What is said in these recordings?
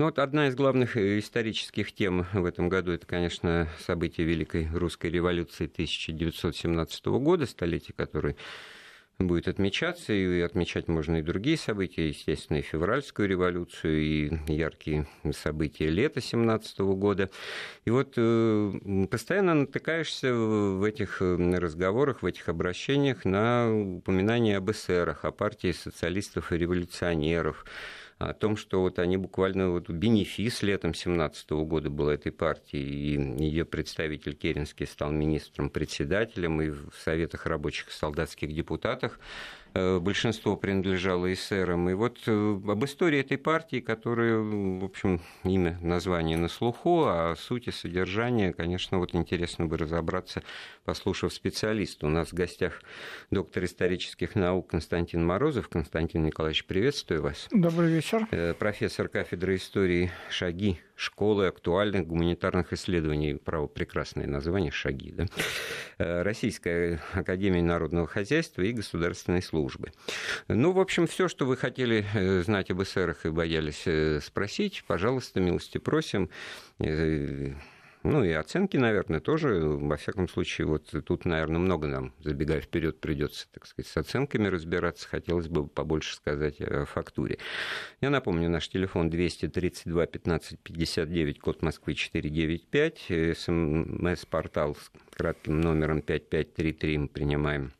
Ну вот одна из главных э, исторических тем в этом году это, конечно, события Великой Русской революции 1917 года, столетие которой будет отмечаться, и отмечать можно и другие события, естественно, и февральскую революцию, и яркие события лета 17 года. И вот э, постоянно натыкаешься в этих э, разговорах, в этих обращениях на упоминание об эсерах, о партии социалистов и революционеров, о том, что вот они буквально вот бенефис летом 17 года был этой партии, и ее представитель Керенский стал министром-председателем, и в Советах рабочих и солдатских депутатах большинство принадлежало эсерам. И вот э, об истории этой партии, которая, в общем, имя, название на слуху, а сути содержания, конечно, вот интересно бы разобраться, послушав специалиста. У нас в гостях доктор исторических наук Константин Морозов. Константин Николаевич, приветствую вас. Добрый вечер. Э, профессор кафедры истории «Шаги школы актуальных гуманитарных исследований. Право, прекрасное название, шаги. Да? Э, Российская академия народного хозяйства и государственной службы. Ну, в общем, все, что вы хотели э, знать об эсерах и боялись э, спросить, пожалуйста, милости просим. Ну и оценки, наверное, тоже. Во всяком случае, вот тут, наверное, много нам, забегая вперед, придется, так сказать, с оценками разбираться. Хотелось бы побольше сказать о фактуре. Я напомню, наш телефон 232 15 59, код Москвы 495, смс-портал с кратким номером 5533 мы принимаем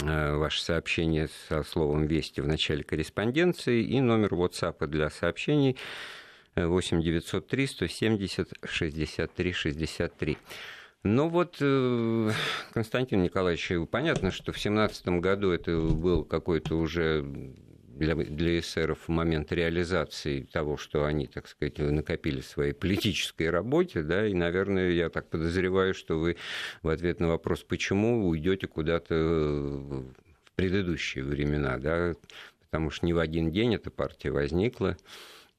э, ваше сообщение со словом «Вести» в начале корреспонденции и номер WhatsApp для сообщений 8 903 170 63 63. Ну вот, э, Константин Николаевич, понятно, что в 2017 году это был какой-то уже для, для эсеров момент реализации того, что они, так сказать, накопили в своей политической работе, да, и, наверное, я так подозреваю, что вы в ответ на вопрос, почему уйдете куда-то в предыдущие времена, да, потому что не в один день эта партия возникла,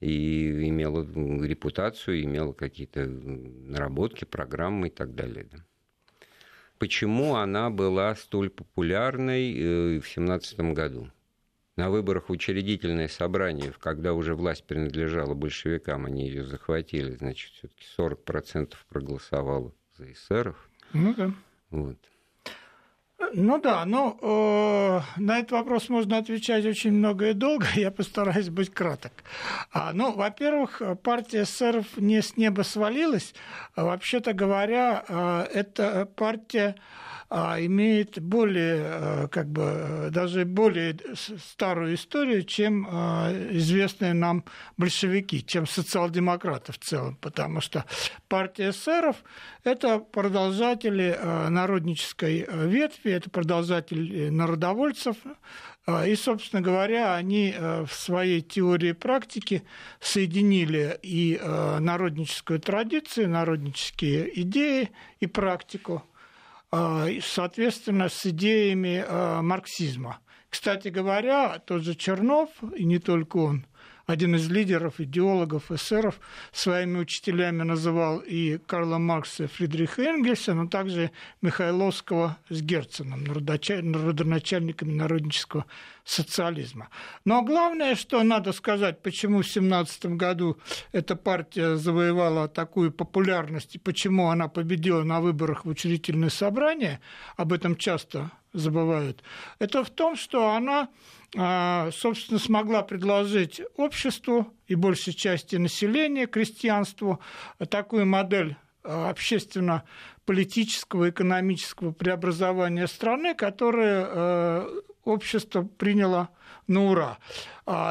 и имела репутацию, имела какие-то наработки, программы и так далее. Почему она была столь популярной э, в 2017 году? На выборах в учредительное собрание, когда уже власть принадлежала большевикам, они ее захватили, значит, все-таки 40% проголосовало за эсеров. Ну да. Вот. Ну да, ну э, на этот вопрос можно отвечать очень много и долго, я постараюсь быть краток. А, ну, во-первых, партия эсеров не с неба свалилась, вообще-то говоря, э, это партия а, имеет более, а, как бы, даже более старую историю, чем а, известные нам большевики, чем социал-демократы в целом, потому что партия эсеров – это продолжатели народнической ветви, это продолжатели народовольцев, и, собственно говоря, они в своей теории и практике соединили и народническую традицию, народнические идеи и практику – соответственно, с идеями а, марксизма. Кстати говоря, тот же Чернов, и не только он, один из лидеров, идеологов, эсеров, своими учителями называл и Карла Маркса, и Фридриха Энгельса, но также Михайловского с Герценом, родоначальниками народнического социализма. Но главное, что надо сказать, почему в 17 году эта партия завоевала такую популярность и почему она победила на выборах в учредительное собрание, об этом часто забывают, это в том, что она а, собственно, смогла предложить обществу и большей части населения, крестьянству, такую модель а, общественно-политического, экономического преобразования страны, которое а, общество приняло на ура.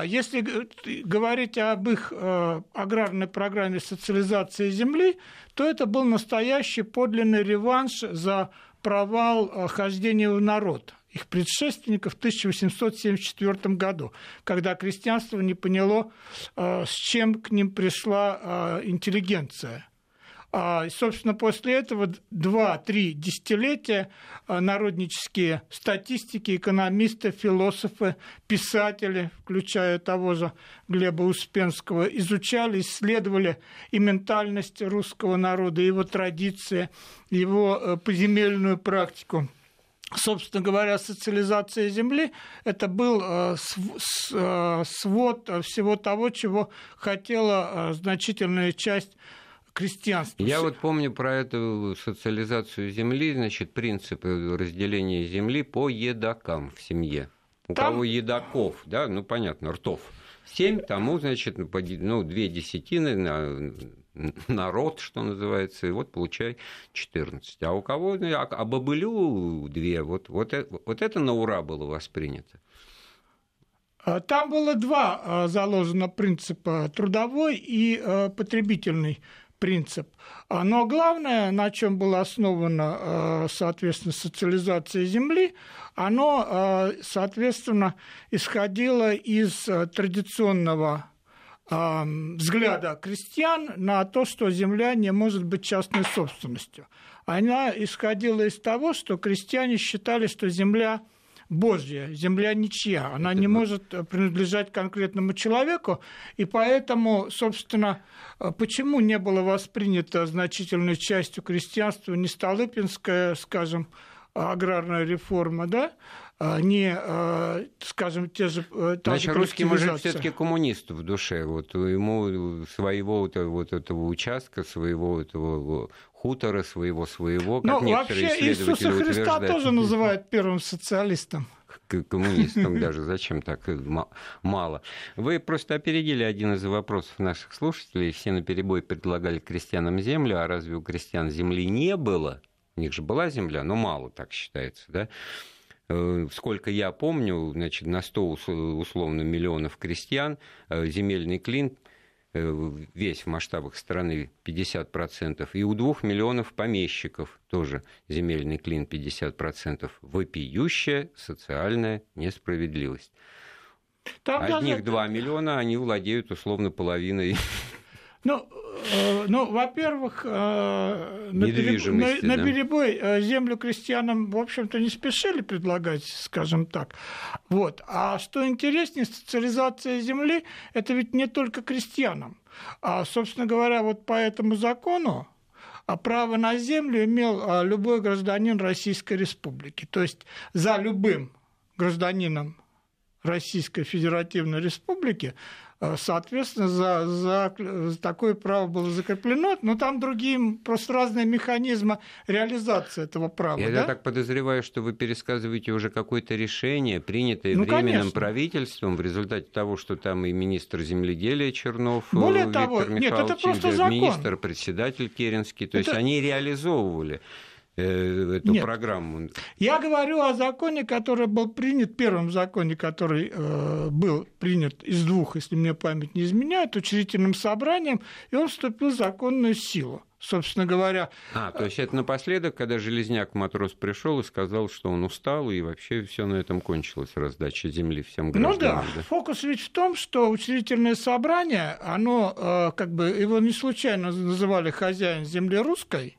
Если говорить об их аграрной программе социализации земли, то это был настоящий подлинный реванш за провал хождения в народ – их предшественников в 1874 году, когда крестьянство не поняло, э, с чем к ним пришла э, интеллигенция. А, и, собственно, после этого два-три десятилетия э, народнические статистики, экономисты, философы, писатели, включая того же Глеба Успенского, изучали, исследовали и ментальность русского народа, его традиции, его поземельную практику – собственно говоря, социализация земли, это был э, э, свод всего того, чего хотела э, значительная часть крестьянства. Я вот помню про эту социализацию земли, значит, принцип разделения земли по едокам в семье. У Там... кого едоков, да, ну понятно, ртов. Семь, тому, значит, ну, две десятины на народ, что называется, и вот получай 14. А у кого, ну, а, а бобылю две, вот, вот, э, вот это на ура было воспринято. А, там было два а, заложено принципа, трудовой и а, потребительный принцип. Но главное, на чем была основана, соответственно, социализация земли, оно, соответственно, исходило из традиционного взгляда крестьян на то, что земля не может быть частной собственностью. Она исходила из того, что крестьяне считали, что земля Божья, земля ничья, она не может принадлежать конкретному человеку, и поэтому, собственно, почему не было воспринято значительной частью крестьянства не Столыпинская, скажем, аграрная реформа, да, а, не, а, скажем, те же... Э, Значит, русский мужик все таки коммунист в душе. Вот ему своего вот этого участка, своего этого хутора, своего своего, как ну, вообще Иисуса Христа тоже называют первым социалистом коммунистам даже. Зачем так мало? Вы просто опередили один из вопросов наших слушателей. Все на перебой предлагали крестьянам землю, а разве у крестьян земли не было? У них же была земля, но мало так считается, да? Э, сколько я помню, значит, на 100 условно миллионов крестьян э, земельный клин э, весь в масштабах страны 50%, и у двух миллионов помещиков тоже земельный клин 50%. Вопиющая социальная несправедливость. Там Одних даже... 2 миллиона, они владеют условно половиной ну, э, ну во-первых, э, на, переб... на, да? на перебой э, землю крестьянам, в общем-то, не спешили предлагать, скажем так. Вот. А что интереснее, социализация земли – это ведь не только крестьянам. А, собственно говоря, вот по этому закону а право на землю имел а, любой гражданин Российской Республики. То есть за любым гражданином Российской Федеративной Республики соответственно, за, за, такое право было закреплено, но там другие, просто разные механизмы реализации этого права. Я да? так подозреваю, что вы пересказываете уже какое-то решение, принятое ну, временным конечно. правительством в результате того, что там и министр земледелия Чернов, Более Виктор того, Михайлович, нет, это просто закон. министр, председатель Керенский, то это... есть они реализовывали Э, эту Нет. программу. Я говорю о законе, который был принят, первом законе, который э, был принят из двух, если мне память не изменяет, учредительным собранием, и он вступил в законную силу собственно говоря. А, то есть это напоследок, когда Железняк матрос пришел и сказал, что он устал, и вообще все на этом кончилось, раздача земли всем гражданам. Ну да, да, фокус ведь в том, что учредительное собрание, оно, э, как бы, его не случайно называли хозяин земли русской,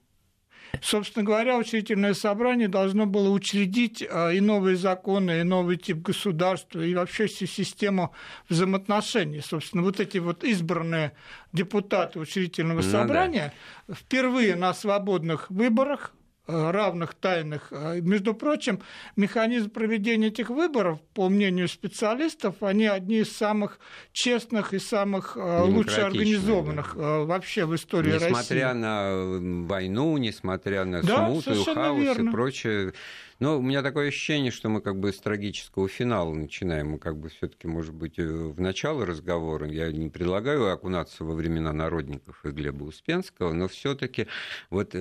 Собственно говоря, учредительное собрание должно было учредить а, и новые законы, и новый тип государства, и вообще всю систему взаимоотношений. Собственно, вот эти вот избранные депутаты учредительного ну, собрания да. впервые на свободных выборах равных тайных. А, между прочим, механизм проведения этих выборов, по мнению специалистов, они одни из самых честных и самых э, лучше организованных да. Э, вообще в истории несмотря России. Несмотря на войну, несмотря на да, смуту, хаос верно. и прочее. Но у меня такое ощущение, что мы как бы с трагического финала начинаем. Мы как бы все таки может быть, в начало разговора. Я не предлагаю окунаться во времена народников и Глеба Успенского, но все таки вот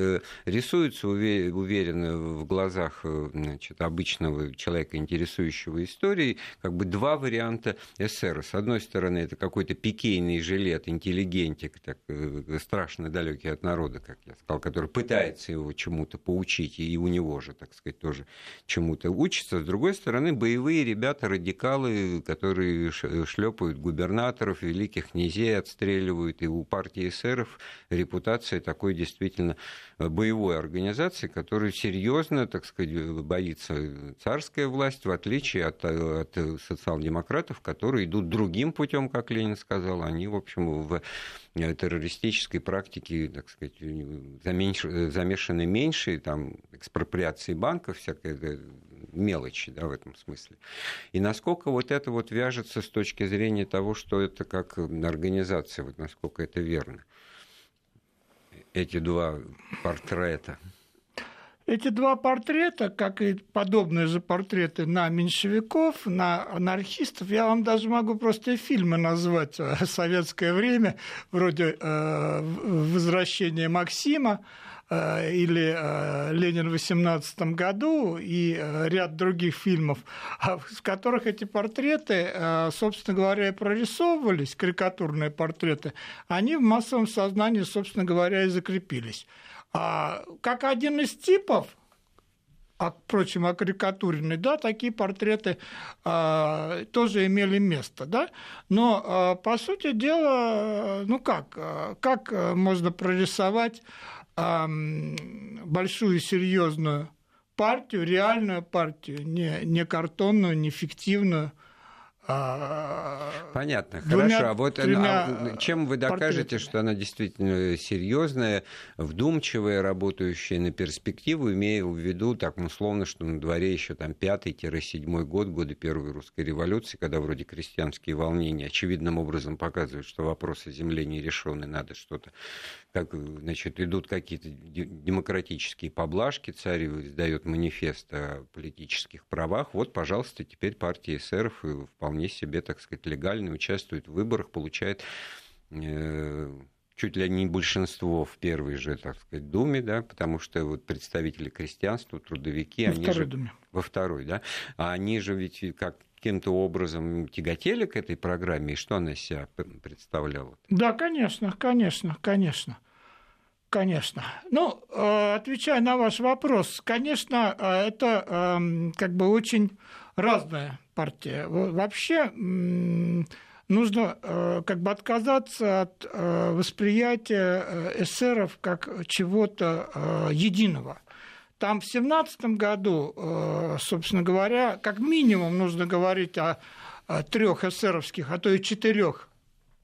рисуется уверен уверенно в глазах э, значит, обычного человека, интересующего историей, как бы два варианта эсера. С одной стороны, это какой-то пикейный жилет, интеллигентик, так, э, страшно далекий от народа, как я сказал, который пытается его чему-то поучить, и у него же, так сказать, тоже чему-то учится. С другой стороны, боевые ребята, радикалы, которые шлепают губернаторов, великих князей отстреливают, и у партии эсеров репутация такой действительно боевой организации, которая серьезно, так сказать, боится царская власть, в отличие от, от социал-демократов, которые идут другим путем, как Ленин сказал. Они, в общем, в террористической практике, так сказать, замешаны меньше, там, экспроприации банков, всяк, мелочь да, в этом смысле. И насколько вот это вот вяжется с точки зрения того, что это как организация, вот насколько это верно, эти два портрета. Эти два портрета, как и подобные же портреты на меньшевиков, на анархистов, я вам даже могу просто фильмы назвать «Советское время», вроде э, «Возвращение Максима», или э, «Ленин в 18 году» и ряд других фильмов, а в которых эти портреты, собственно говоря, прорисовывались, карикатурные портреты, они в массовом сознании, собственно говоря, и закрепились. А, как один из типов, а, впрочем, окарикатуренный, да, такие портреты а, тоже имели место, да, но, а, по сути дела, ну как, а, как можно прорисовать а, большую серьезную партию, реальную партию, не, не картонную, не фиктивную, а, Понятно, хорошо. А вот а чем вы докажете, что она действительно серьезная, вдумчивая, работающая на перспективу, имея в виду, так условно, что на дворе еще там пятый-седьмой год, годы Первой русской революции, когда вроде крестьянские волнения очевидным образом показывают, что вопросы земли не решены, надо что-то как, значит, идут какие-то демократические поблажки, царь издает манифест о политических правах, вот, пожалуйста, теперь партия эсеров вполне себе, так сказать, легально участвует в выборах, получает э, чуть ли не большинство в первой же, так сказать, Думе, да, потому что вот представители крестьянства, трудовики, во они же... Думе. Во второй, да. А они же ведь как каким-то образом тяготели к этой программе, и что она себя представляла? Да, конечно, конечно, конечно. Конечно. Ну, э, отвечая на ваш вопрос, конечно, э, это эм, как бы очень разная партия. Вообще нужно э, как бы отказаться от восприятия эсеров как чего-то единого. Там в семнадцатом году, собственно говоря, как минимум нужно говорить о трех эсеровских, а то и четырех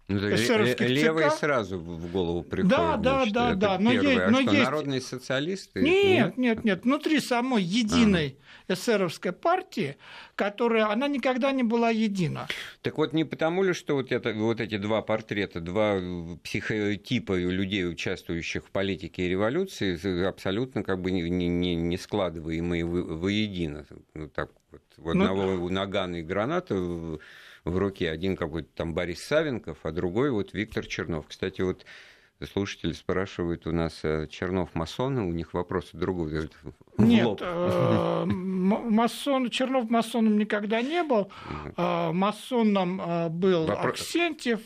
ну, левые ЦК. сразу в голову приходят. Да, да, значит, да, да. Но, есть, а но что, есть... народные социалисты? Нет, нет, нет. Внутри самой единой ага. эсеровской партии, которая, она никогда не была едина. Так вот, не потому ли, что вот, это, вот эти два портрета, два психотипа людей, участвующих в политике и революции, абсолютно как бы не, не, не складываемые воедино. Ну, так вот, у ну, одного ну... нагана и граната в руке. Один какой-то там Борис Савенков, а другой вот Виктор Чернов. Кстати, вот слушатели спрашивают у нас, э, Чернов масон, у них вопросы другой. Нет, э, масон, Чернов масоном никогда не был. Э, масоном был Аксентьев,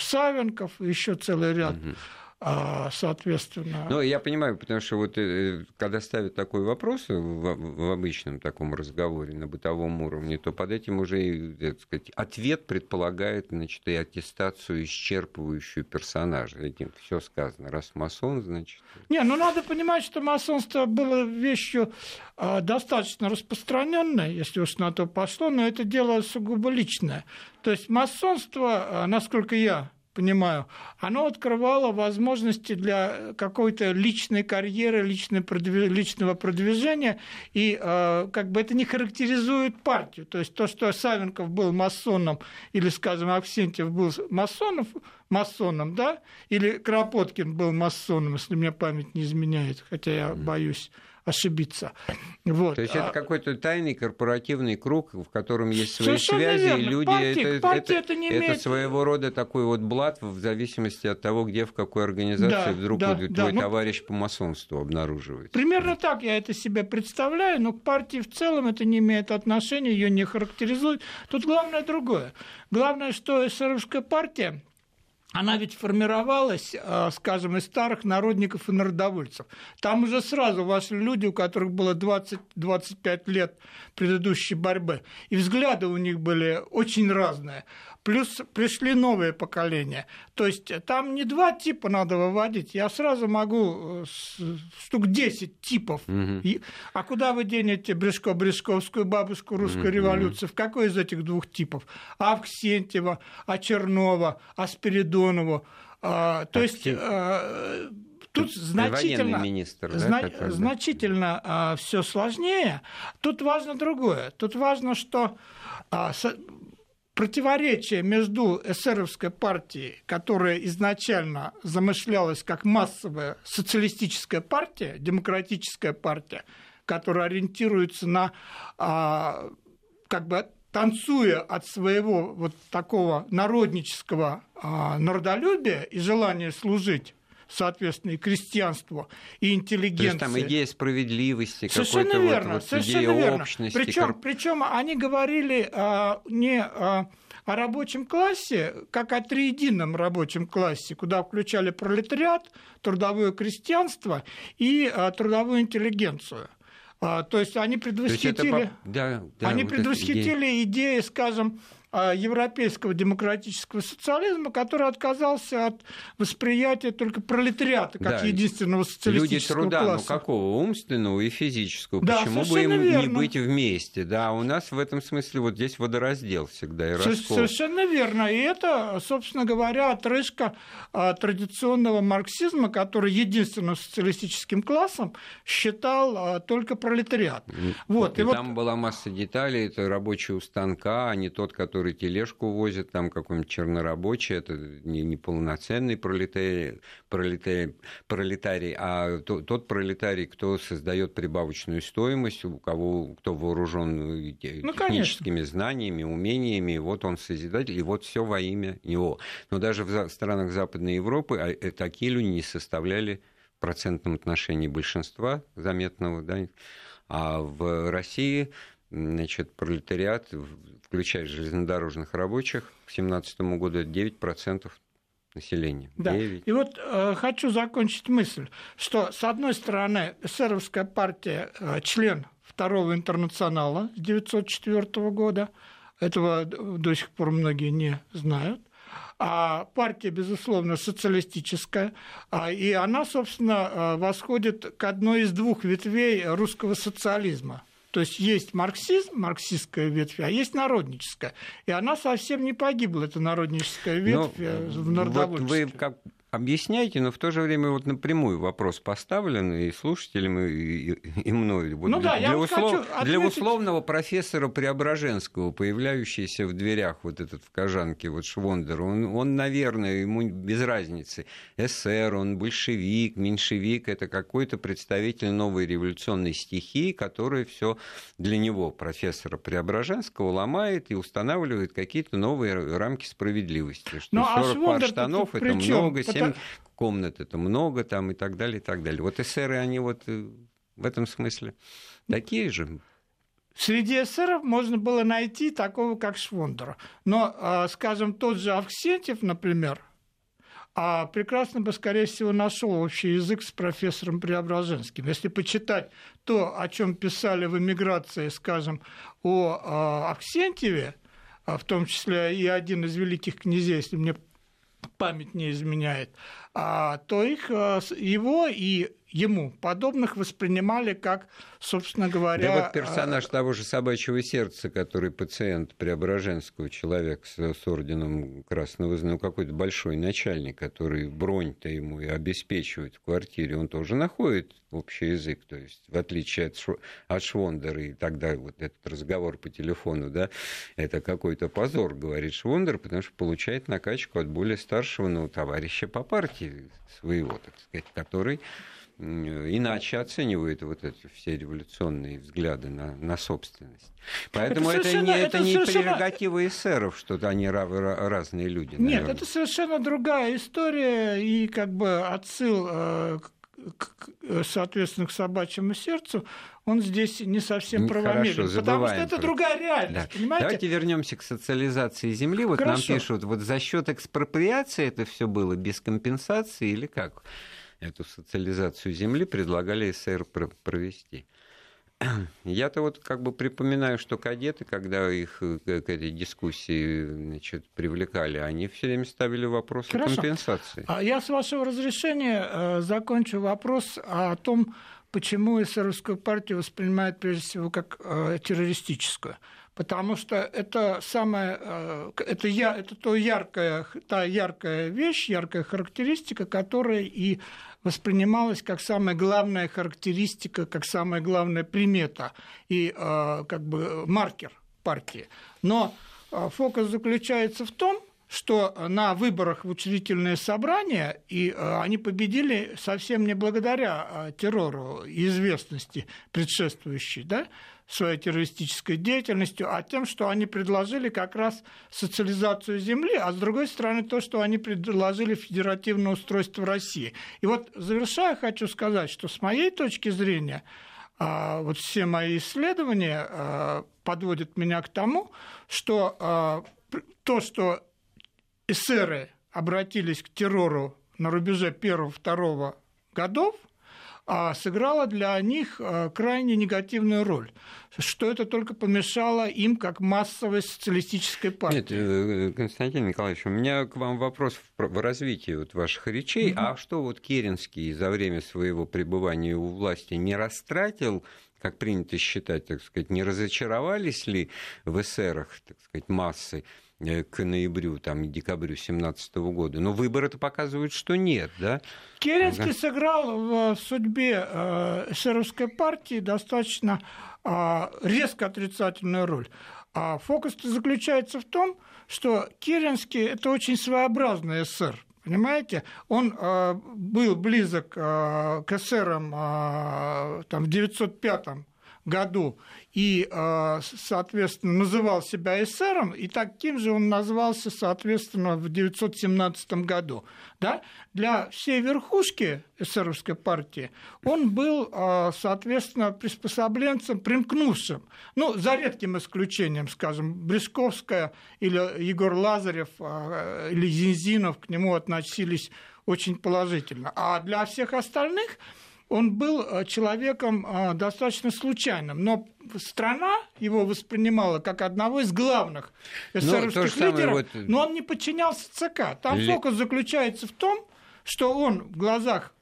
Савенков, еще целый ряд а, соответственно. Ну, я понимаю, потому что вот э, когда ставят такой вопрос в, в обычном таком разговоре на бытовом уровне, то под этим уже, так сказать, ответ предполагает, значит, и аттестацию исчерпывающую персонажа. Этим все сказано. Раз масон, значит... Не, ну надо понимать, что масонство было вещью а, достаточно распространенной, если уж на то пошло, но это дело сугубо личное. То есть масонство, а, насколько я понимаю, оно открывало возможности для какой-то личной карьеры, личной продвиж... личного продвижения, и э, как бы это не характеризует партию. То есть то, что Савенков был масоном, или, скажем, Аксентьев был масоном, масоном, да, или Кропоткин был масоном, если мне память не изменяет, хотя я боюсь ошибиться. Вот. То есть это а какой-то тайный корпоративный круг, в котором есть свои Совершенно связи, верно. и люди партия, это, партия это, это, не имеет... это своего рода такой вот блат в зависимости от того, где в какой организации да, вдруг да, твой да, ну, товарищ по масонству обнаруживается. Примерно так я это себе представляю, но к партии в целом это не имеет отношения, ее не характеризует. Тут главное другое. Главное, что эсеровская партия она ведь формировалась, э, скажем, из старых народников и народовольцев. Там уже сразу вошли люди, у которых было 20-25 лет предыдущей борьбы, и взгляды у них были очень разные. Плюс пришли новые поколения. То есть там не два типа надо выводить, я сразу могу э, штук 10 типов. Угу. И, а куда вы денете Брешко-Брешковскую бабушку русской угу. революции? В какой из этих двух типов? Авксентьева, а Чернова, а Спиридонову? А, то есть... А, Тут значительно, министр, зна- да, значительно а, все сложнее. Тут важно другое. Тут важно, что а, со, противоречие между эсеровской партией, которая изначально замышлялась как массовая социалистическая партия, демократическая партия, которая ориентируется на а, как бы танцуя от своего вот такого народнического а, народолюбия и желания служить соответственно, и крестьянству, и интеллигенции. То есть там идея справедливости, совершенно верно, вот, совершенно идея верно. общности. Причем, кор... причем они говорили а, не а, о рабочем классе, как о триедином рабочем классе, куда включали пролетариат, трудовое крестьянство и а, трудовую интеллигенцию. А, то есть они предвосхитили, есть это... да, да, они вот предвосхитили идеи, скажем, европейского демократического социализма, который отказался от восприятия только пролетариата как да. единственного социалистического Люди труда, ну, класса. ну какого? Умственного и физического. Да, Почему бы им верно. не быть вместе? Да, у нас в этом смысле вот здесь водораздел всегда и раскол. Совершенно верно. И это, собственно говоря, отрыжка а, традиционного марксизма, который единственным социалистическим классом считал а, только пролетариат. Вот. И, и там вот... была масса деталей. Это рабочий у станка, а не тот, который который тележку возит, там какой-нибудь чернорабочий, это не, не полноценный пролетарий, пролетарий, пролетарий а то, тот пролетарий, кто создает прибавочную стоимость, у кого кто вооружен ну, техническими конечно. знаниями, умениями, вот он созидатель, и вот все во имя него. Но даже в странах Западной Европы а, э, такие люди не составляли в процентном отношении большинства заметного, да, а в России значит, пролетариат, включая железнодорожных рабочих, к 2017 году 9% населения. Да. 9. И вот э, хочу закончить мысль, что, с одной стороны, эсеровская партия э, член Второго интернационала с 1904 года, этого до сих пор многие не знают, а партия, безусловно, социалистическая, а, и она, собственно, э, восходит к одной из двух ветвей русского социализма – то есть есть марксизм, марксистская ветвь, а есть народническая. И она совсем не погибла, эта народническая ветвь Но, э, в народовольстве. Вот вы как объясняете, но в то же время вот напрямую вопрос поставлен и слушателям, и, и, и мной. Вот ну для, да, я услов, ответить... для условного профессора Преображенского, появляющийся в дверях вот этот в Кожанке, вот Швондер, он, он, наверное, ему без разницы, эсер, он большевик, меньшевик, это какой-то представитель новой революционной стихии, которая все для него, профессора Преображенского, ломает и устанавливает какие-то новые рамки справедливости. Что ну, 40 а пар штанов это много, 7 комнат это много там и так далее, и так далее. Вот эсеры, они вот э, в этом смысле такие же. Среди эсеров можно было найти такого, как Швондера. Но, а, скажем, тот же Авксентьев, например, а прекрасно бы, скорее всего, нашел общий язык с профессором Преображенским. Если почитать то, о чем писали в эмиграции, скажем, о а, Аксентьеве, в том числе и один из великих князей, если мне память не изменяет, а, то их, а, его и ему подобных воспринимали как, собственно говоря... Да вот персонаж того же «Собачьего сердца», который пациент Преображенского, человек с, с орденом Красного Знамени, ну, какой-то большой начальник, который бронь-то ему и обеспечивает в квартире, он тоже находит общий язык, то есть в отличие от, Шв... от Швондера, и тогда вот этот разговор по телефону, да, это какой-то позор, говорит Швондер, потому что получает накачку от более старшего ну, товарища по партии своего, так сказать, который иначе оценивают вот эти все революционные взгляды на, на собственность. Поэтому это, это не, это, это не совершенно... прерогатива эсеров, что они разные люди. Наверное. Нет, это совершенно другая история, и как бы отсыл э, к, соответственно, к собачьему сердцу, он здесь не совсем правомерен. Хорошо, потому что это про... другая реальность, да. понимаете? Давайте вернемся к социализации земли. Вот Хорошо. нам пишут, вот за счет экспроприации это все было без компенсации или как? Эту социализацию земли предлагали СССР провести. Я-то вот как бы припоминаю, что кадеты, когда их э, к этой дискуссии значит, привлекали, они все время ставили вопрос Хорошо. о компенсации. А я, с вашего разрешения, э, закончу вопрос о том, почему эсеровскую партию воспринимают прежде всего как э, террористическую. потому что это самое, э, это, я, это то яркая, та яркая вещь, яркая характеристика, которая и воспринималась как самая главная характеристика, как самая главная примета и э, как бы маркер партии. Но э, фокус заключается в том, что на выборах в учредительное собрание, и они победили совсем не благодаря террору и известности предшествующей, да, своей террористической деятельностью, а тем, что они предложили как раз социализацию земли, а с другой стороны то, что они предложили федеративное устройство России. И вот завершая, хочу сказать, что с моей точки зрения а, вот все мои исследования а, подводят меня к тому, что а, то, что эсеры обратились к террору на рубеже первого-второго годов – сыграла для них э, крайне негативную роль, что это только помешало им как массовой социалистической партии. Нет, э, Константин Николаевич, у меня к вам вопрос в развитии вот ваших речей. Угу. А что вот Керенский за время своего пребывания у власти не растратил как принято считать, так сказать, не разочаровались ли в эсерах, так сказать, массы Э, к ноябрю там, декабрю 2017 года. Но выборы-то показывают, что нет, да? Керенский ага. сыграл в судьбе э, эсеровской партии достаточно э, резко отрицательную роль. А фокус заключается в том, что Керенский – это очень своеобразный эсер, Понимаете, он э, был близок э, к эсерам э, там, в 905 году и, а, соответственно, называл себя эсером, и таким же он назвался, соответственно, в 1917 году. Да? Для всей верхушки эсеровской партии он был, а, соответственно, приспособленцем, примкнувшим, ну, за редким исключением, скажем, Бресковская или Егор Лазарев а, или Зинзинов к нему относились очень положительно. А для всех остальных – он был э, человеком э, достаточно случайным, но страна его воспринимала как одного из главных эсеровских ну, лидеров, вот... но он не подчинялся ЦК. Там Ли... фокус заключается в том, что он в глазах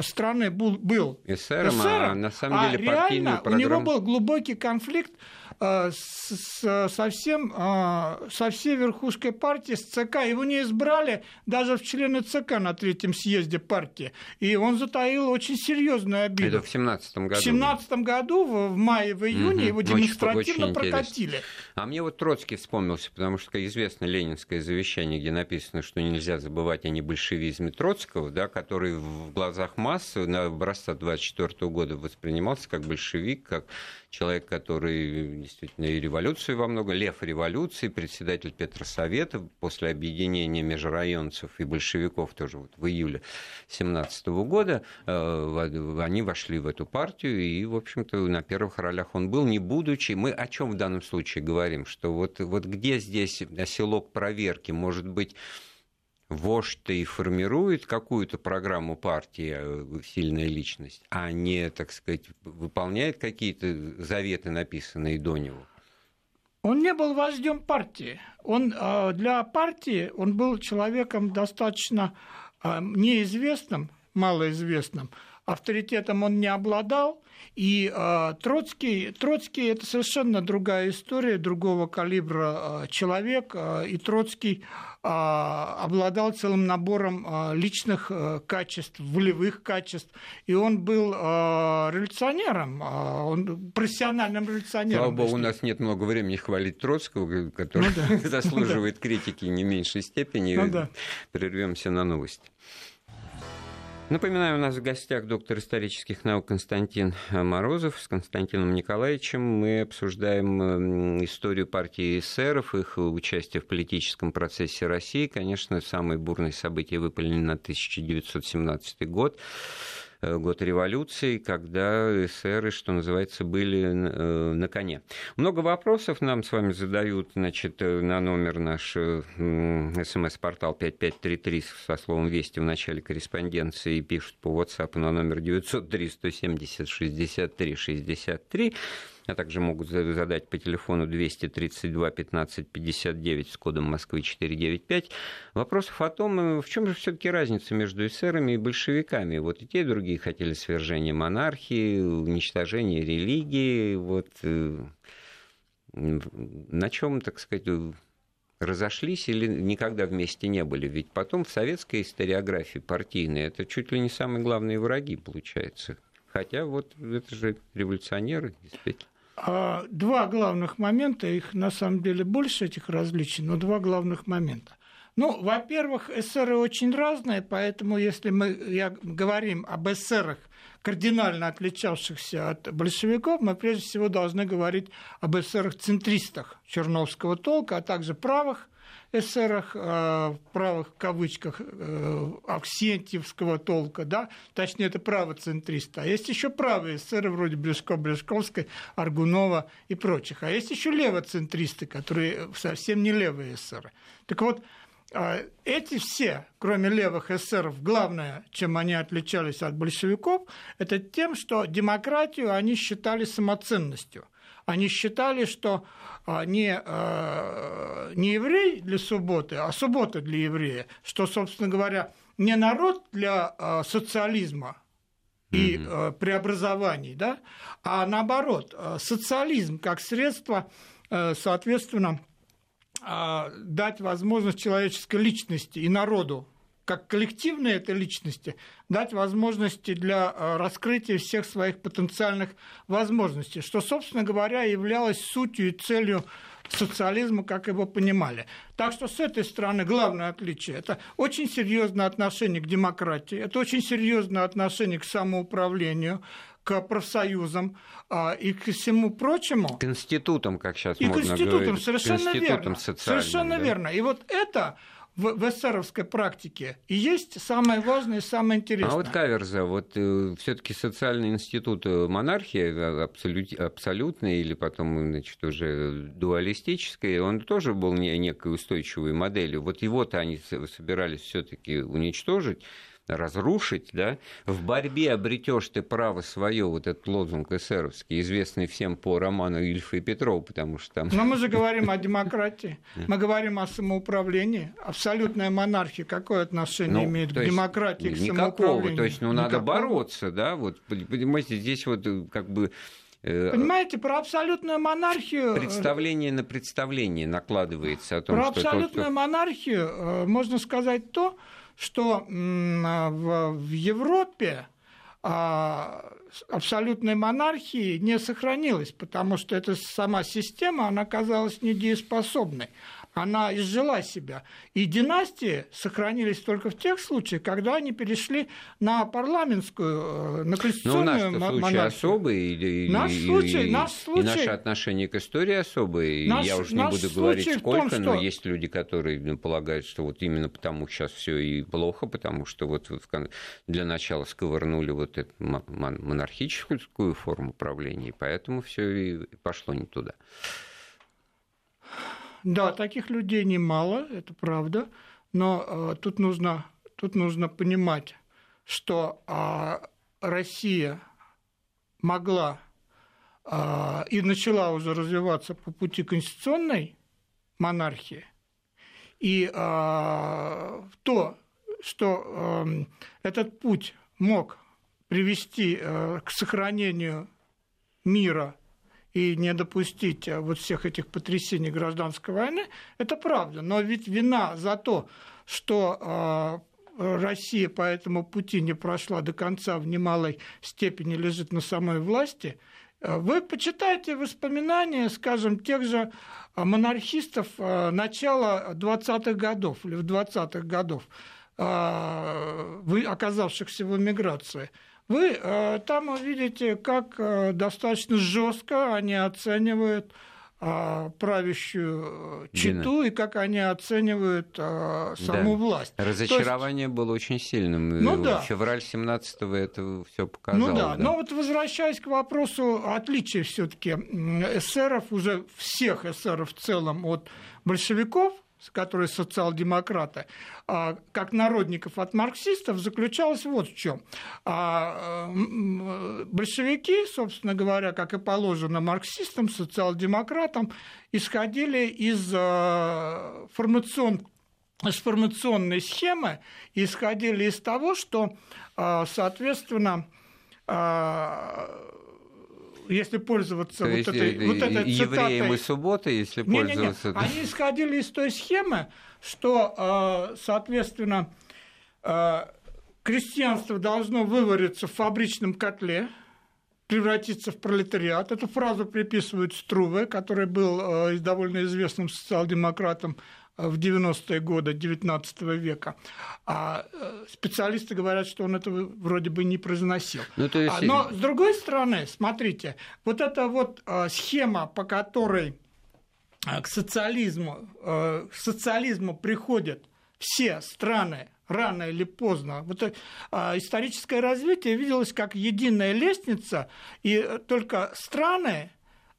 страны был, был эсером, эсером а на самом деле а реально программу... у него был глубокий конфликт Э, с, со, всем, э, со всей верхушкой партии, с ЦК. Его не избрали даже в члены ЦК на третьем съезде партии. И он затаил очень серьезную обиду. Это в 17 году. В 17 году, в мае, в июне, угу. его демонстративно очень, очень прокатили. А мне вот Троцкий вспомнился, потому что известно ленинское завещание, где написано, что нельзя забывать о небольшевизме Троцкого, да, который в глазах массы на образца 24 года воспринимался как большевик, как человек, который действительно и революцию во много, лев революции, председатель Петросовета после объединения межрайонцев и большевиков тоже вот в июле 17 года, э, они вошли в эту партию, и, в общем-то, на первых ролях он был, не будучи, мы о чем в данном случае говорим, что вот, вот где здесь оселок проверки, может быть, вождь-то и формирует какую-то программу партии, э, сильная личность, а не, так сказать, выполняет какие-то заветы, написанные до него? Он не был вождем партии. Он э, для партии он был человеком достаточно э, неизвестным, малоизвестным. Авторитетом он не обладал, и э, Троцкий, Троцкий это совершенно другая история, другого калибра э, человек, э, и Троцкий э, обладал целым набором э, личных э, качеств, волевых качеств, и он был э, революционером, э, он профессиональным революционером. Слава богу, у нас нет много времени хвалить Троцкого, который ну, да. заслуживает критики не меньшей степени. Ну, да. Прервемся на новости. Напоминаю, у нас в гостях доктор исторических наук Константин Морозов. С Константином Николаевичем мы обсуждаем историю партии эсеров, их участие в политическом процессе России. Конечно, самые бурные события выпали на 1917 год. Э, год революции, когда эсеры, что называется, были э, на коне. Много вопросов нам с вами задают значит, э, на номер наш смс-портал 5533 со словом «Вести» в начале корреспонденции пишут по WhatsApp на номер 903 170 63 63 а также могут задать по телефону 232 15 59 с кодом Москвы 495. Вопросов о том, э, в чем же все-таки разница между эсерами и большевиками. Вот и те, и другие хотели свержения монархии, уничтожения религии. Вот э, на чем, так сказать, разошлись или никогда вместе не были. Ведь потом в советской историографии партийной это чуть ли не самые главные враги, получается. Хотя вот это же революционеры, действительно. А, два главных момента, их на самом деле больше этих различий, но два главных момента. Ну, во-первых, эсеры очень разные, поэтому если мы я, говорим об эсерах, кардинально отличавшихся от большевиков, мы прежде всего должны говорить об эсерах-центристах Черновского толка, а также правых эсерах, правых в кавычках, э, Аксентьевского толка, да, точнее, это правоцентристы. А есть еще правые эсеры вроде Брюшко, Брюшковской, Аргунова и прочих. А есть еще левоцентристы, которые совсем не левые эсеры. Так вот, а, эти все, кроме левых эсеров, главное, чем они отличались от большевиков, это тем, что демократию они считали самоценностью. Они считали, что а, не, а, не еврей для субботы, а суббота для еврея, что, собственно говоря, не народ для социализма, и mm-hmm. преобразований, да, а наоборот, социализм как средство, соответственно, а, дать возможность человеческой личности и народу, как коллективной этой личности, дать возможности для а, раскрытия всех своих потенциальных возможностей, что, собственно говоря, являлось сутью и целью социализма, как его понимали. Так что с этой стороны главное отличие – это очень серьезное отношение к демократии, это очень серьезное отношение к самоуправлению, к профсоюзам а, и к всему прочему. К институтам, как сейчас и можно к институтам, говорить. совершенно верно. Совершенно да? верно. И вот это в, в эсеровской практике и есть самое важное и самое интересное. А вот Каверза, вот э, все-таки социальный институт э, монархии э, абсолют, абсолютный или потом значит, уже дуалистический, он тоже был не, некой устойчивой моделью. Вот его-то они собирались все-таки уничтожить разрушить, да, в борьбе обретешь ты право свое, вот этот лозунг эсеровский, известный всем по роману Ильфа и Петрова, потому что там... Но мы же говорим о демократии, мы говорим о самоуправлении. Абсолютная монархия какое отношение ну, имеет к демократии, к самоуправлению? то есть, ну, надо бороться, да, вот, понимаете, здесь вот э, как бы э, Понимаете, про абсолютную монархию... Э, представление на представление накладывается о том, про что... Про абсолютную тот, кто... монархию можно сказать то, что в Европе а, абсолютной монархии не сохранилось, потому что эта сама система, она оказалась недееспособной она изжила себя. И династии сохранились только в тех случаях, когда они перешли на парламентскую, э, на конституционную Но наш случай особый, и, наш и, случай, и, наш случай, и наше отношение к истории особое. Наш, Я уже не буду говорить сколько, том, что... но есть люди, которые ну, полагают, что вот именно потому сейчас все и плохо, потому что вот для начала сковырнули вот эту монархическую форму правления, и поэтому все и пошло не туда. Да, таких людей немало, это правда, но э, тут, нужно, тут нужно понимать, что э, Россия могла э, и начала уже развиваться по пути конституционной монархии, и э, то, что э, этот путь мог привести э, к сохранению мира и не допустить э, вот всех этих потрясений гражданской войны, это правда. Но ведь вина за то, что э, Россия по этому пути не прошла до конца в немалой степени лежит на самой власти. Э, вы почитайте воспоминания, скажем, тех же монархистов начала 20-х годов или в 20-х годов, оказавшихся в эмиграции – вы э, там увидите, как э, достаточно жестко они оценивают э, правящую читу и как они оценивают саму да. власть. Разочарование есть... было очень сильным. Ну, да. Февраль 17-го это все показало. Ну да. да, но вот возвращаясь к вопросу отличия все-таки эсеров, уже всех эсеров в целом от большевиков, которые социал-демократы, а, как народников от марксистов, заключалась вот в чем. А, большевики, собственно говоря, как и положено марксистам, социал-демократам, исходили из а, формацион с формационной схемы исходили из того, что, соответственно, если пользоваться То вот есть, этой, э, вот этой евреям цитатой. и субботы, если Не-не-не, пользоваться... Они исходили из той схемы, что, э, соответственно, э, крестьянство должно вывариться в фабричном котле, превратиться в пролетариат. Эту фразу приписывают Струве, который был э, довольно известным социал-демократом э, в 90-е годы XIX века. А э, специалисты говорят, что он этого вроде бы не произносил. Ну, то есть... А, Но, с другой стороны, смотрите, вот эта вот э, схема, по которой э, к социализму, к социализму приходят все страны рано или поздно. Вот историческое развитие виделось как единая лестница, и только страны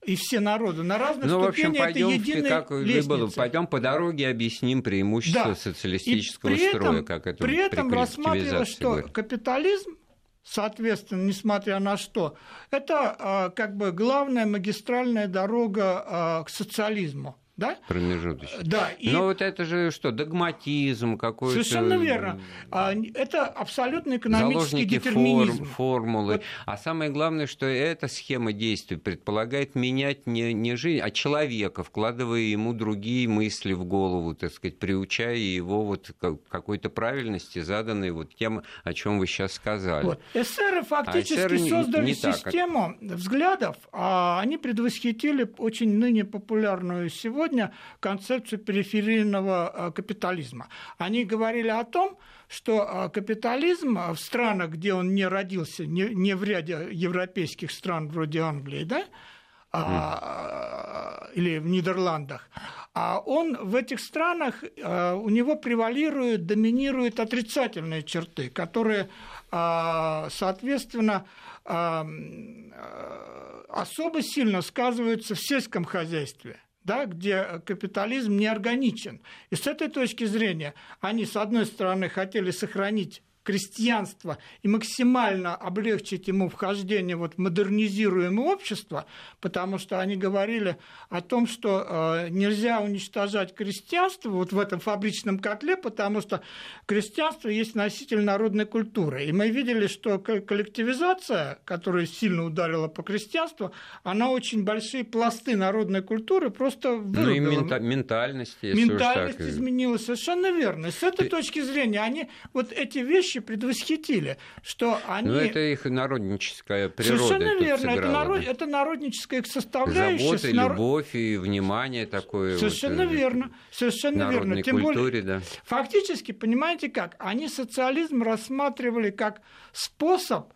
и все народы на разных ну, в общем, ступенях пойдем, это единая как лестница. было, пойдем по дороге, объясним преимущества Да. социалистического И при строя, этом, как это при этом рассматривалось, что говорят. капитализм, соответственно, несмотря на что, это а, как бы главная магистральная дорога а, к социализму. Да? Промежуточно. Да, и Но вот это же что, догматизм какой-то... совершенно верно. А, Это абсолютно экономический Заложники детерминизм. форм, формулы. Вот. А самое главное, что эта схема действий предполагает менять не, не жизнь, а человека, вкладывая ему другие мысли в голову, так сказать, приучая его вот к какой-то правильности, заданной вот тем, о чем вы сейчас сказали. Вот. Эсеры фактически эсеры не- создали не так, как- систему взглядов, а они предвосхитили очень ныне популярную сегодня концепцию периферийного э, капитализма. Они говорили о том, что э, капитализм в странах, где он не родился, не, не в ряде европейских стран вроде Англии, да, а, или в Нидерландах, а он в этих странах, у него превалируют, доминируют отрицательные черты, которые, а, соответственно, а, особо сильно сказываются в сельском хозяйстве да, где капитализм не органичен. И с этой точки зрения они, с одной стороны, хотели сохранить крестьянство и максимально облегчить ему вхождение вот в модернизируемое общество, потому что они говорили о том, что э, нельзя уничтожать крестьянство вот в этом фабричном котле, потому что крестьянство есть носитель народной культуры. И мы видели, что ко- коллективизация, которая сильно ударила по крестьянству, она очень большие пласты народной культуры просто Ну и вырубила. мента- ментальность, если Ментальность так. изменилась, совершенно верно. И с этой Ты- точки зрения они вот эти вещи предвосхитили, что они... Ну, это их народническая природа Совершенно верно, это, народ- это народническая составляющая. Забота, с нар- любовь и внимание такое. Совершенно вот, э, верно, совершенно верно. Тем более, культуре, да. Фактически, понимаете как, они социализм рассматривали как способ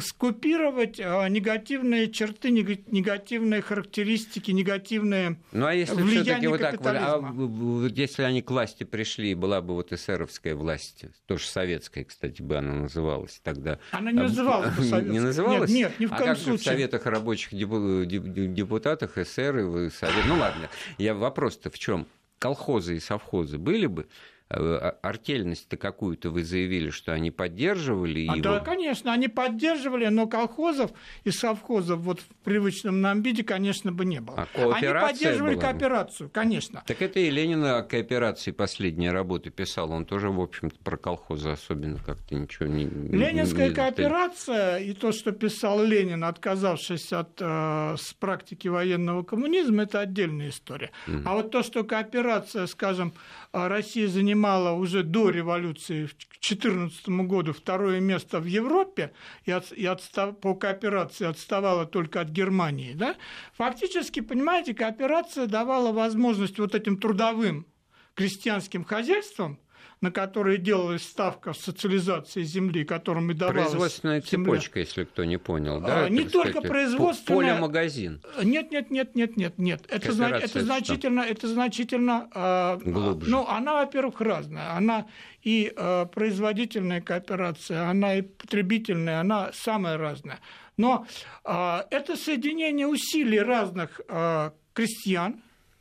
скупировать а, негативные черты, нега- негативные характеристики, негативные Ну, а если влияние вот так а капитализма. вот если они к власти пришли, была бы вот эсеровская власть, тоже советская, кстати, бы она называлась тогда. Она не А, называлась бы Не советской. называлась? Нет, нет, ни в а коем как же в случае. Советах рабочих депу- деп- депутатах эсеры, совет... Ну ладно, я вопрос-то в чем? Колхозы и совхозы были бы? Э, а- Артельность-то какую-то вы заявили, что они поддерживали А, его? да, конечно, они поддерживали, но колхозов и совхозов вот в привычном нам виде, конечно, бы не было. А они поддерживали была бы? кооперацию, конечно. Так это и Ленин о кооперации последние работы писал. Он тоже, в общем-то, про колхозы особенно как-то ничего не... Ленинская не- кооперация и то, что писал Ленин, отказавшись от э, с практики военного коммунизма, это отдельная история. А вот то, что кооперация, скажем, э, Россия занимала уже до революции к 2014 году второе место в Европе и, от- и отстав- по кооперации отставала только от Германии, да? фактически, понимаете, кооперация давала возможность вот этим трудовым крестьянским хозяйствам на которые делалась ставка в социализации земли, которым и давалась Производственная земля. цепочка, если кто не понял, да? А, не только сказать, производственная- Поле-магазин. Нет, нет, нет, нет, нет, нет. Это, зна- это значительно, это значительно. а, Глубже. Ну, она, во-первых, разная. Она и а, производительная кооперация, она и потребительная, она самая разная. Но а, это соединение усилий разных а, крестьян,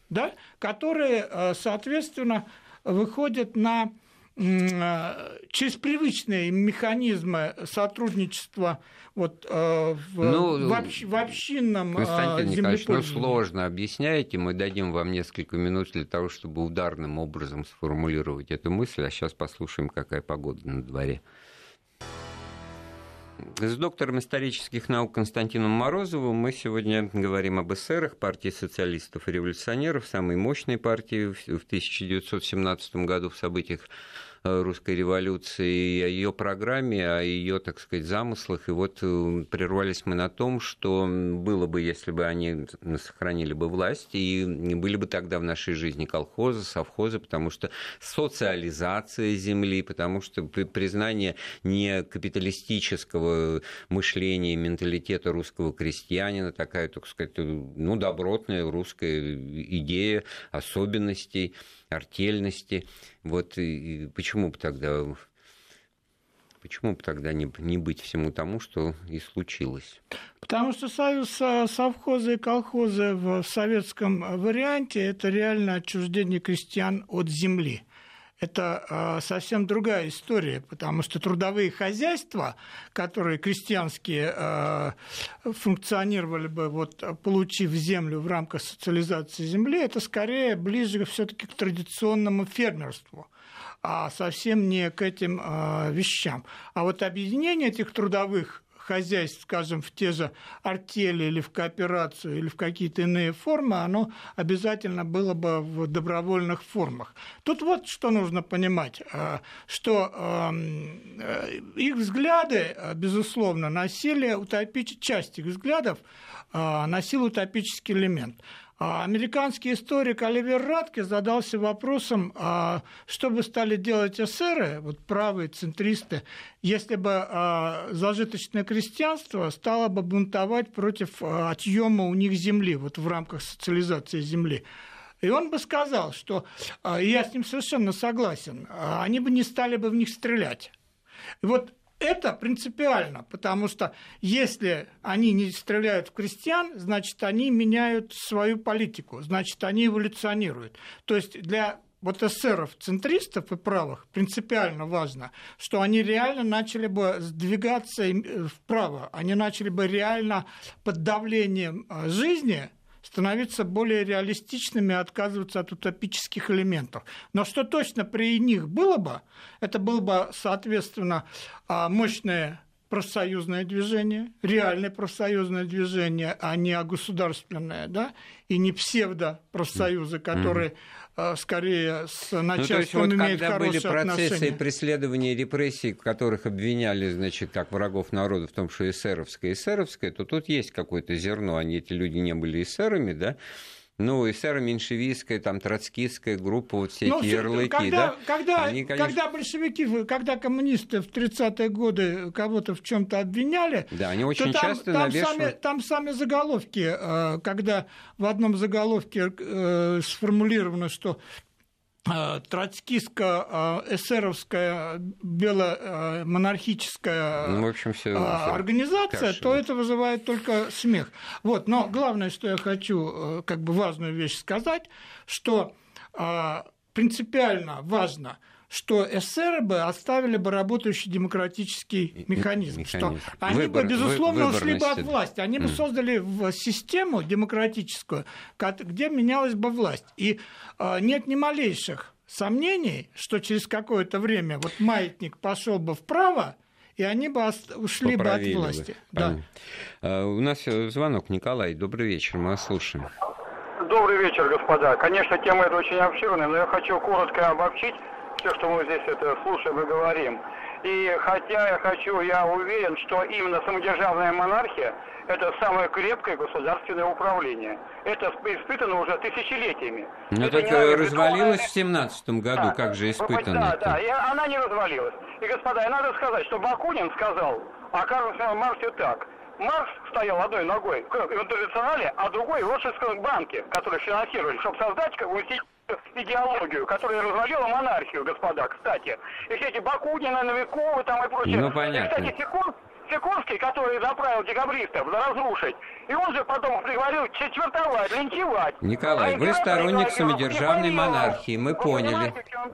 да, которые, соответственно, выходят на через привычные механизмы сотрудничества вот, а, в, Ну, в, общ- в общинном а, Константин Николаевич, ну сложно объясняете, мы дадим вам несколько минут для того, чтобы ударным образом сформулировать эту мысль, а сейчас послушаем, какая погода на дворе. С доктором исторических наук Константином Морозовым мы сегодня говорим об эсерах, партии социалистов и революционеров, самой мощной партии в 1917 году в событиях русской революции, о ее программе, о ее, так сказать, замыслах. И вот э, прервались мы на том, что было бы, если бы они сохранили бы власть, и были бы тогда в нашей жизни колхозы, совхозы, потому что социализация земли, потому что признание не капиталистического мышления, менталитета русского крестьянина, такая, так сказать, ну, добротная русская идея особенностей артельности. Вот и почему бы тогда Почему бы тогда не, не быть всему тому, что и случилось? Потому что союз совхоза и колхоза в советском варианте – это реально отчуждение крестьян от земли это а, совсем другая история, потому что трудовые хозяйства, которые крестьянские а, функционировали бы, вот, получив землю в рамках социализации земли, это скорее ближе все-таки к традиционному фермерству а совсем не к этим а, вещам. А вот объединение этих трудовых хозяйств, скажем, в те же артели или в кооперацию или в какие-то иные формы, оно обязательно было бы в добровольных формах. Тут вот что нужно понимать, э, что эм, э, их взгляды, э, безусловно, носили утопические часть их взглядов носил утопический элемент. А американский историк Оливер Радке задался вопросом, а что бы стали делать эсеры, вот правые центристы, если бы а, зажиточное крестьянство стало бы бунтовать против отъема у них земли, вот в рамках социализации земли. И он бы сказал, что, я с ним совершенно согласен, они бы не стали бы в них стрелять. И вот это принципиально, потому что если они не стреляют в крестьян, значит, они меняют свою политику, значит, они эволюционируют. То есть для вот эсеров, центристов и правых принципиально важно, что они реально начали бы сдвигаться э, вправо, они начали бы реально под давлением э, жизни становиться более реалистичными и отказываться от утопических элементов. Но что точно при них было бы, это было бы, соответственно, а, мощное профсоюзное движение, реальное профсоюзное движение, а не государственное, да, и не псевдо-профсоюзы, которые mm-hmm скорее с начальством ну, то есть, вот, когда были процессы отношения. преследования и репрессий, которых обвиняли, значит, как врагов народа в том, что эсеровское, эсеровское, то тут есть какое-то зерно, они, эти люди не были эсерами, да, ну, эсеро-меньшевистская, там, троцкистская группа, вот все ну, эти ярлыки, когда, да? Когда, Они, конечно... когда большевики, когда коммунисты в 30-е годы кого-то в чем то обвиняли, да, они очень там, часто там, навешивают... сами, там сами заголовки, э, когда в одном заголовке э, сформулировано, что троцкистско-эсеровская беломонархическая ну, в общем, все, организация, каша. то это вызывает только смех. Вот. Но главное, что я хочу э, как бы важную вещь сказать, что принципиально важно – что эсеры бы оставили бы работающий демократический механизм, механизм. что они Выбор, бы, безусловно, ушли бы от власти, они бы создали систему демократическую, где менялась бы власть. И а, нет ни малейших сомнений, что через какое-то время вот маятник пошел бы вправо, и они бы ушли бы от власти. Бы. Да. А, у нас звонок. Николай, добрый вечер, мы вас слушаем. Добрый вечер, господа. Конечно, тема эта очень обширная, но я хочу коротко обобщить все, что мы здесь это слушаем и говорим. И хотя я хочу, я уверен, что именно самодержавная монархия – это самое крепкое государственное управление. Это испытано уже тысячелетиями. Ну так не развалилось в семнадцатом году, да. как же испытано Да, да, и она не развалилась. И, господа, надо сказать, что Бакунин сказал о Карл Марксе так. Маркс стоял одной ногой в интернационале, а другой в Ротшильдском банке, который финансировали, чтобы создать бы идеологию, которая развалила монархию, господа, кстати. И все эти Бакунины, Новиковы там и прочее. Ну, понятно. И, кстати, Секунд, Сикорский, который направил декабристов разрушить, и он же потом приговорил четвертовать, линчевать. Николай, а вы сторонник самодержавной монархии, мы поняли.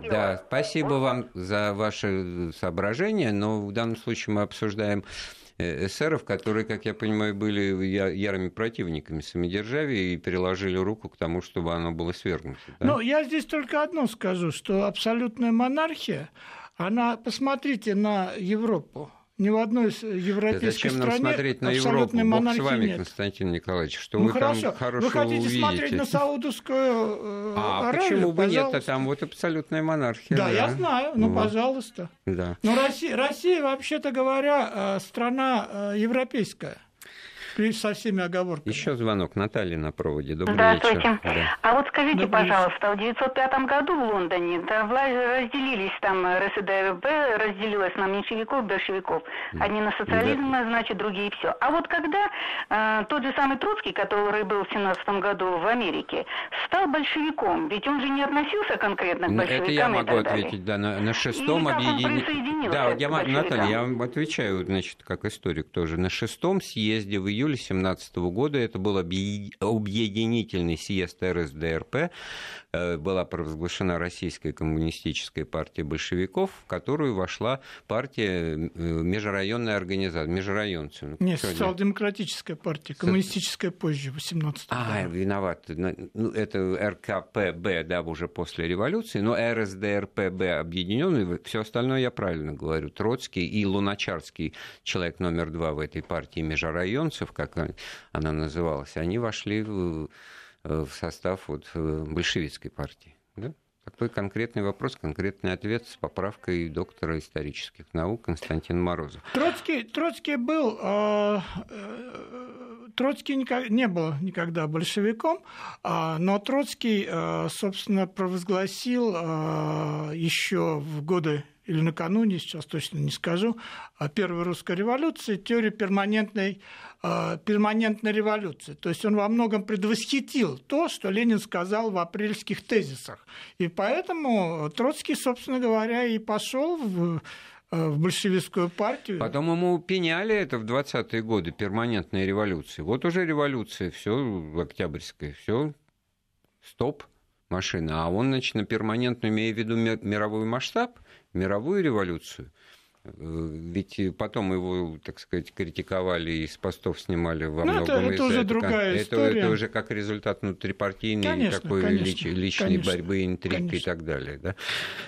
Да, спасибо вам за ваше соображение, но в данном случае мы обсуждаем Э, эсеров, которые, как я понимаю, были ярыми противниками самодержавия и переложили руку к тому, чтобы оно было свергнуто. Да? Ну, я здесь только одно скажу, что абсолютная монархия, она, посмотрите на Европу, ни в одной европейской Зачем стране нам смотреть на Европу? Бог с вами, нет. Константин Николаевич, что ну, вы хорошо. там хорошего Вы хотите увидите? смотреть на Саудовскую э, а, Аравию? почему бы пожалуйста. нет? А там вот абсолютная монархия. Да, да. я знаю, ну, Вот. пожалуйста. Да. Но Россия, Россия, вообще-то говоря, э, страна э, европейская. При- Со всеми оговорками. Еще звонок. Наталья на проводе. Добрый Здравствуйте. вечер. Да. А вот скажите, Добрый пожалуйста, в 905 году в Лондоне да, вла- разделились там РСДРП, разделилась на меньшевиков, большевиков. Одни на социализм, значит, другие все. А вот когда э, тот же самый Троцкий, который был в 17 году в Америке, стал большевиком, ведь он же не относился конкретно к Ну, большевикам Это я и могу ответить, да, на, на шестом объединении. Да, я? Наталья, я вам отвечаю, значит, как историк тоже. На шестом съезде в июле 17 года, это был объе- объединительный съезд РСДРП, была провозглашена Российская коммунистическая партия большевиков, в которую вошла партия э, межрайонная организация, межрайонцы. Ну, Нет, сегодня- социал-демократическая партия, коммунистическая позже, в 18 А, году. виноват. Ну, это РКПБ, да, уже после революции, но РСДРПБ объединенный, все остальное я правильно говорю. Троцкий и Луначарский, человек номер два в этой партии межрайонцев, как она называлась, они вошли в, в состав вот большевистской партии. Да? Такой конкретный вопрос, конкретный ответ с поправкой доктора исторических наук Константина Морозова. Троцкий, Троцкий был, э, э, Троцкий никак- не был никогда большевиком, а, но Троцкий, э, собственно, провозгласил э, еще в годы или накануне, сейчас точно не скажу, а, Первой русской революции, теорию перманентной, э, перманентной революции. То есть он во многом предвосхитил то, что Ленин сказал в апрельских тезисах. И поэтому Троцкий, собственно говоря, и пошел в э, в большевистскую партию. Потом ему пеняли это в 20-е годы, перманентная революция. Вот уже революция, все октябрьская, все, стоп, машина. А он, значит, на перманентную, имея в виду ми- мировой масштаб, мировую революцию, ведь и потом его, так сказать, критиковали и с постов снимали во Ну, многом это- это уже этого. другая это, история. это уже как результат внутрипартийной Конечно, такой конечно, лич- личной конечно, борьбы, интриг и конечно. так далее. Да?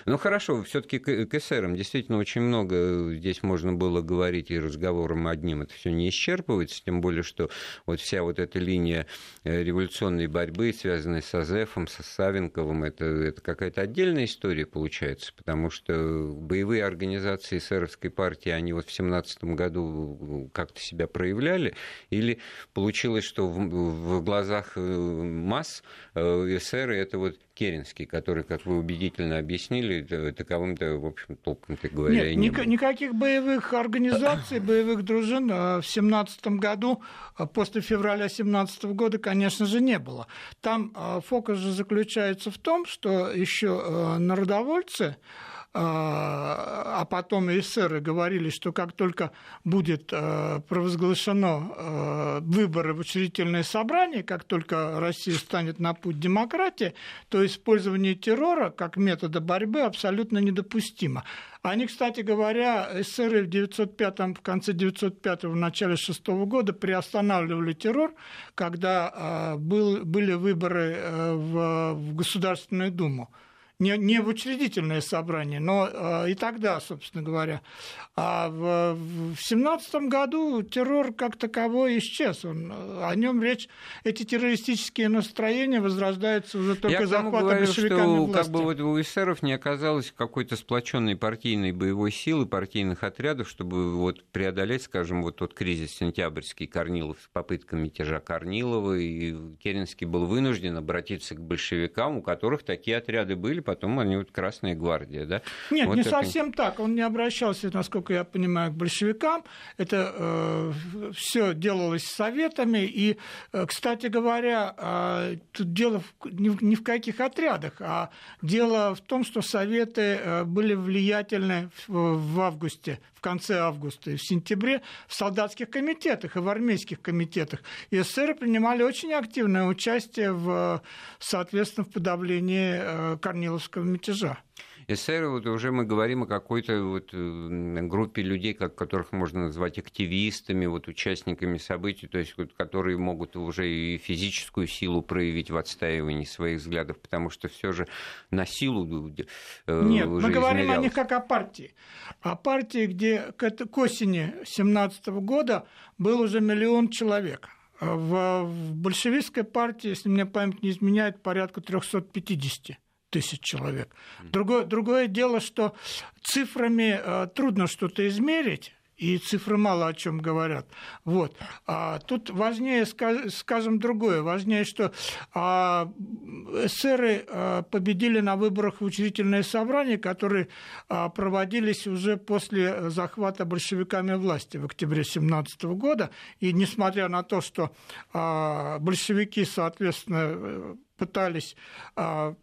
Ну хорошо, все-таки к, к эсерам действительно очень много здесь можно было говорить, и разговором одним это все не исчерпывается, тем более, что вот вся вот эта линия э, революционной борьбы, связанная с Азефом, со Савенковым, это, это какая-то отдельная история получается, потому что боевые организации эсеровской партии, они вот в 17 году как-то себя проявляли, или получилось, что в, в глазах э, масс э, эсеры это вот Керенский, который, как вы убедительно объяснили, таковым-то, в общем, толком-то говоря, Нет, и не ника- был. никаких боевых организаций, боевых дружин э, в 17 году, э, после февраля 17 года, конечно же, не было. Там э, фокус же заключается в том, что еще э, народовольцы, э, а потом и эсеры говорили, что как только будет э, провозглашено э, выборы в учредительное собрание, как только Россия станет на путь демократии, то использование террора как метода борьбы абсолютно недопустимо. Они, кстати говоря, эсеры в, 905, в конце 905 в начале 6 года приостанавливали террор, когда э, был, были выборы в, в Государственную Думу не, не в учредительное собрание, но э, и тогда, собственно говоря. А в, в 17 году террор как таковой исчез. Он, о нем речь, эти террористические настроения возрождаются уже только Я захватом говорю, большевиками что власти. как бы вот у эсеров не оказалось какой-то сплоченной партийной боевой силы, партийных отрядов, чтобы вот преодолеть, скажем, вот тот кризис сентябрьский Корнилов с попытками мятежа Корнилова, и Керенский был вынужден обратиться к большевикам, у которых такие отряды были, потом они вот Красная гвардия, да? Нет, Вот не это- совсем так. Он не обращался, насколько я понимаю, к большевикам. Это э, все делалось советами. И, э, кстати говоря, э, тут дело в- ни, в- ни в каких отрядах, а дело в том, что советы э, были влиятельны в, в августе, в конце августа и в сентябре в солдатских комитетах и в армейских комитетах. И эсеры принимали очень активное участие в, соответственно, в подавлении э, Корниловского мятежа. Эсеры, вот уже мы говорим о какой-то вот группе людей, как, которых можно назвать активистами, вот участниками событий, то есть вот, которые могут уже и физическую силу проявить в отстаивании своих взглядов, потому что все же на силу э, Нет, мы говорим о них как о партии. О партии, где к, к осени 17 года был уже миллион человек. В, в большевистской партии, если мне память не изменяет, порядка 350 тысяч человек. Другое, другое дело, что цифрами э, трудно что-то измерить, и цифры мало о чем говорят. Вот. А тут важнее, скажем, другое. Важнее, что а, эсеры а, победили на выборах в учредительное собрание, которые а, проводились уже после захвата большевиками власти в октябре 17 года. И несмотря на то, что а, большевики, соответственно, пытались а,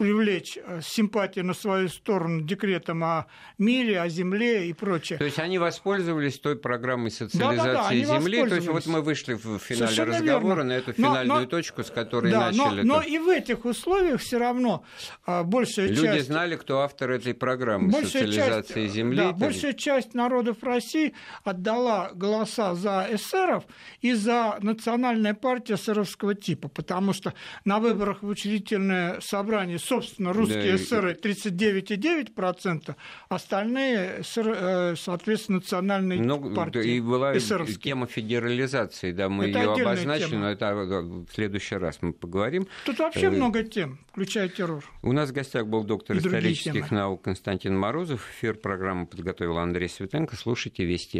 привлечь э, симпатию на свою сторону декретом о мире, о земле и прочее. То есть они воспользовались той программой социализации да, да, да, земли. То есть вот мы вышли в финале Совершенно разговора верно. на эту финальную но, точку, с которой да, начали. Но, но и в этих условиях все равно а, большая Люди часть... Люди знали, кто автор этой программы социализации часть, земли. Да, большая часть народов России отдала голоса за эсеров и за национальная партия эсеровского типа, потому что на выборах в учредительное собрание собственно, русские да, эсеры 39,9%, остальные, э, соответственно, национальные ну, партии И была эсеровские. тема федерализации, да, мы это ее обозначим, тема. но это в следующий раз мы поговорим. Тут вообще э, много тем, включая террор. У нас в гостях был доктор исторических наук Константин Морозов. Эфир программы подготовил Андрей Светенко. Слушайте Вести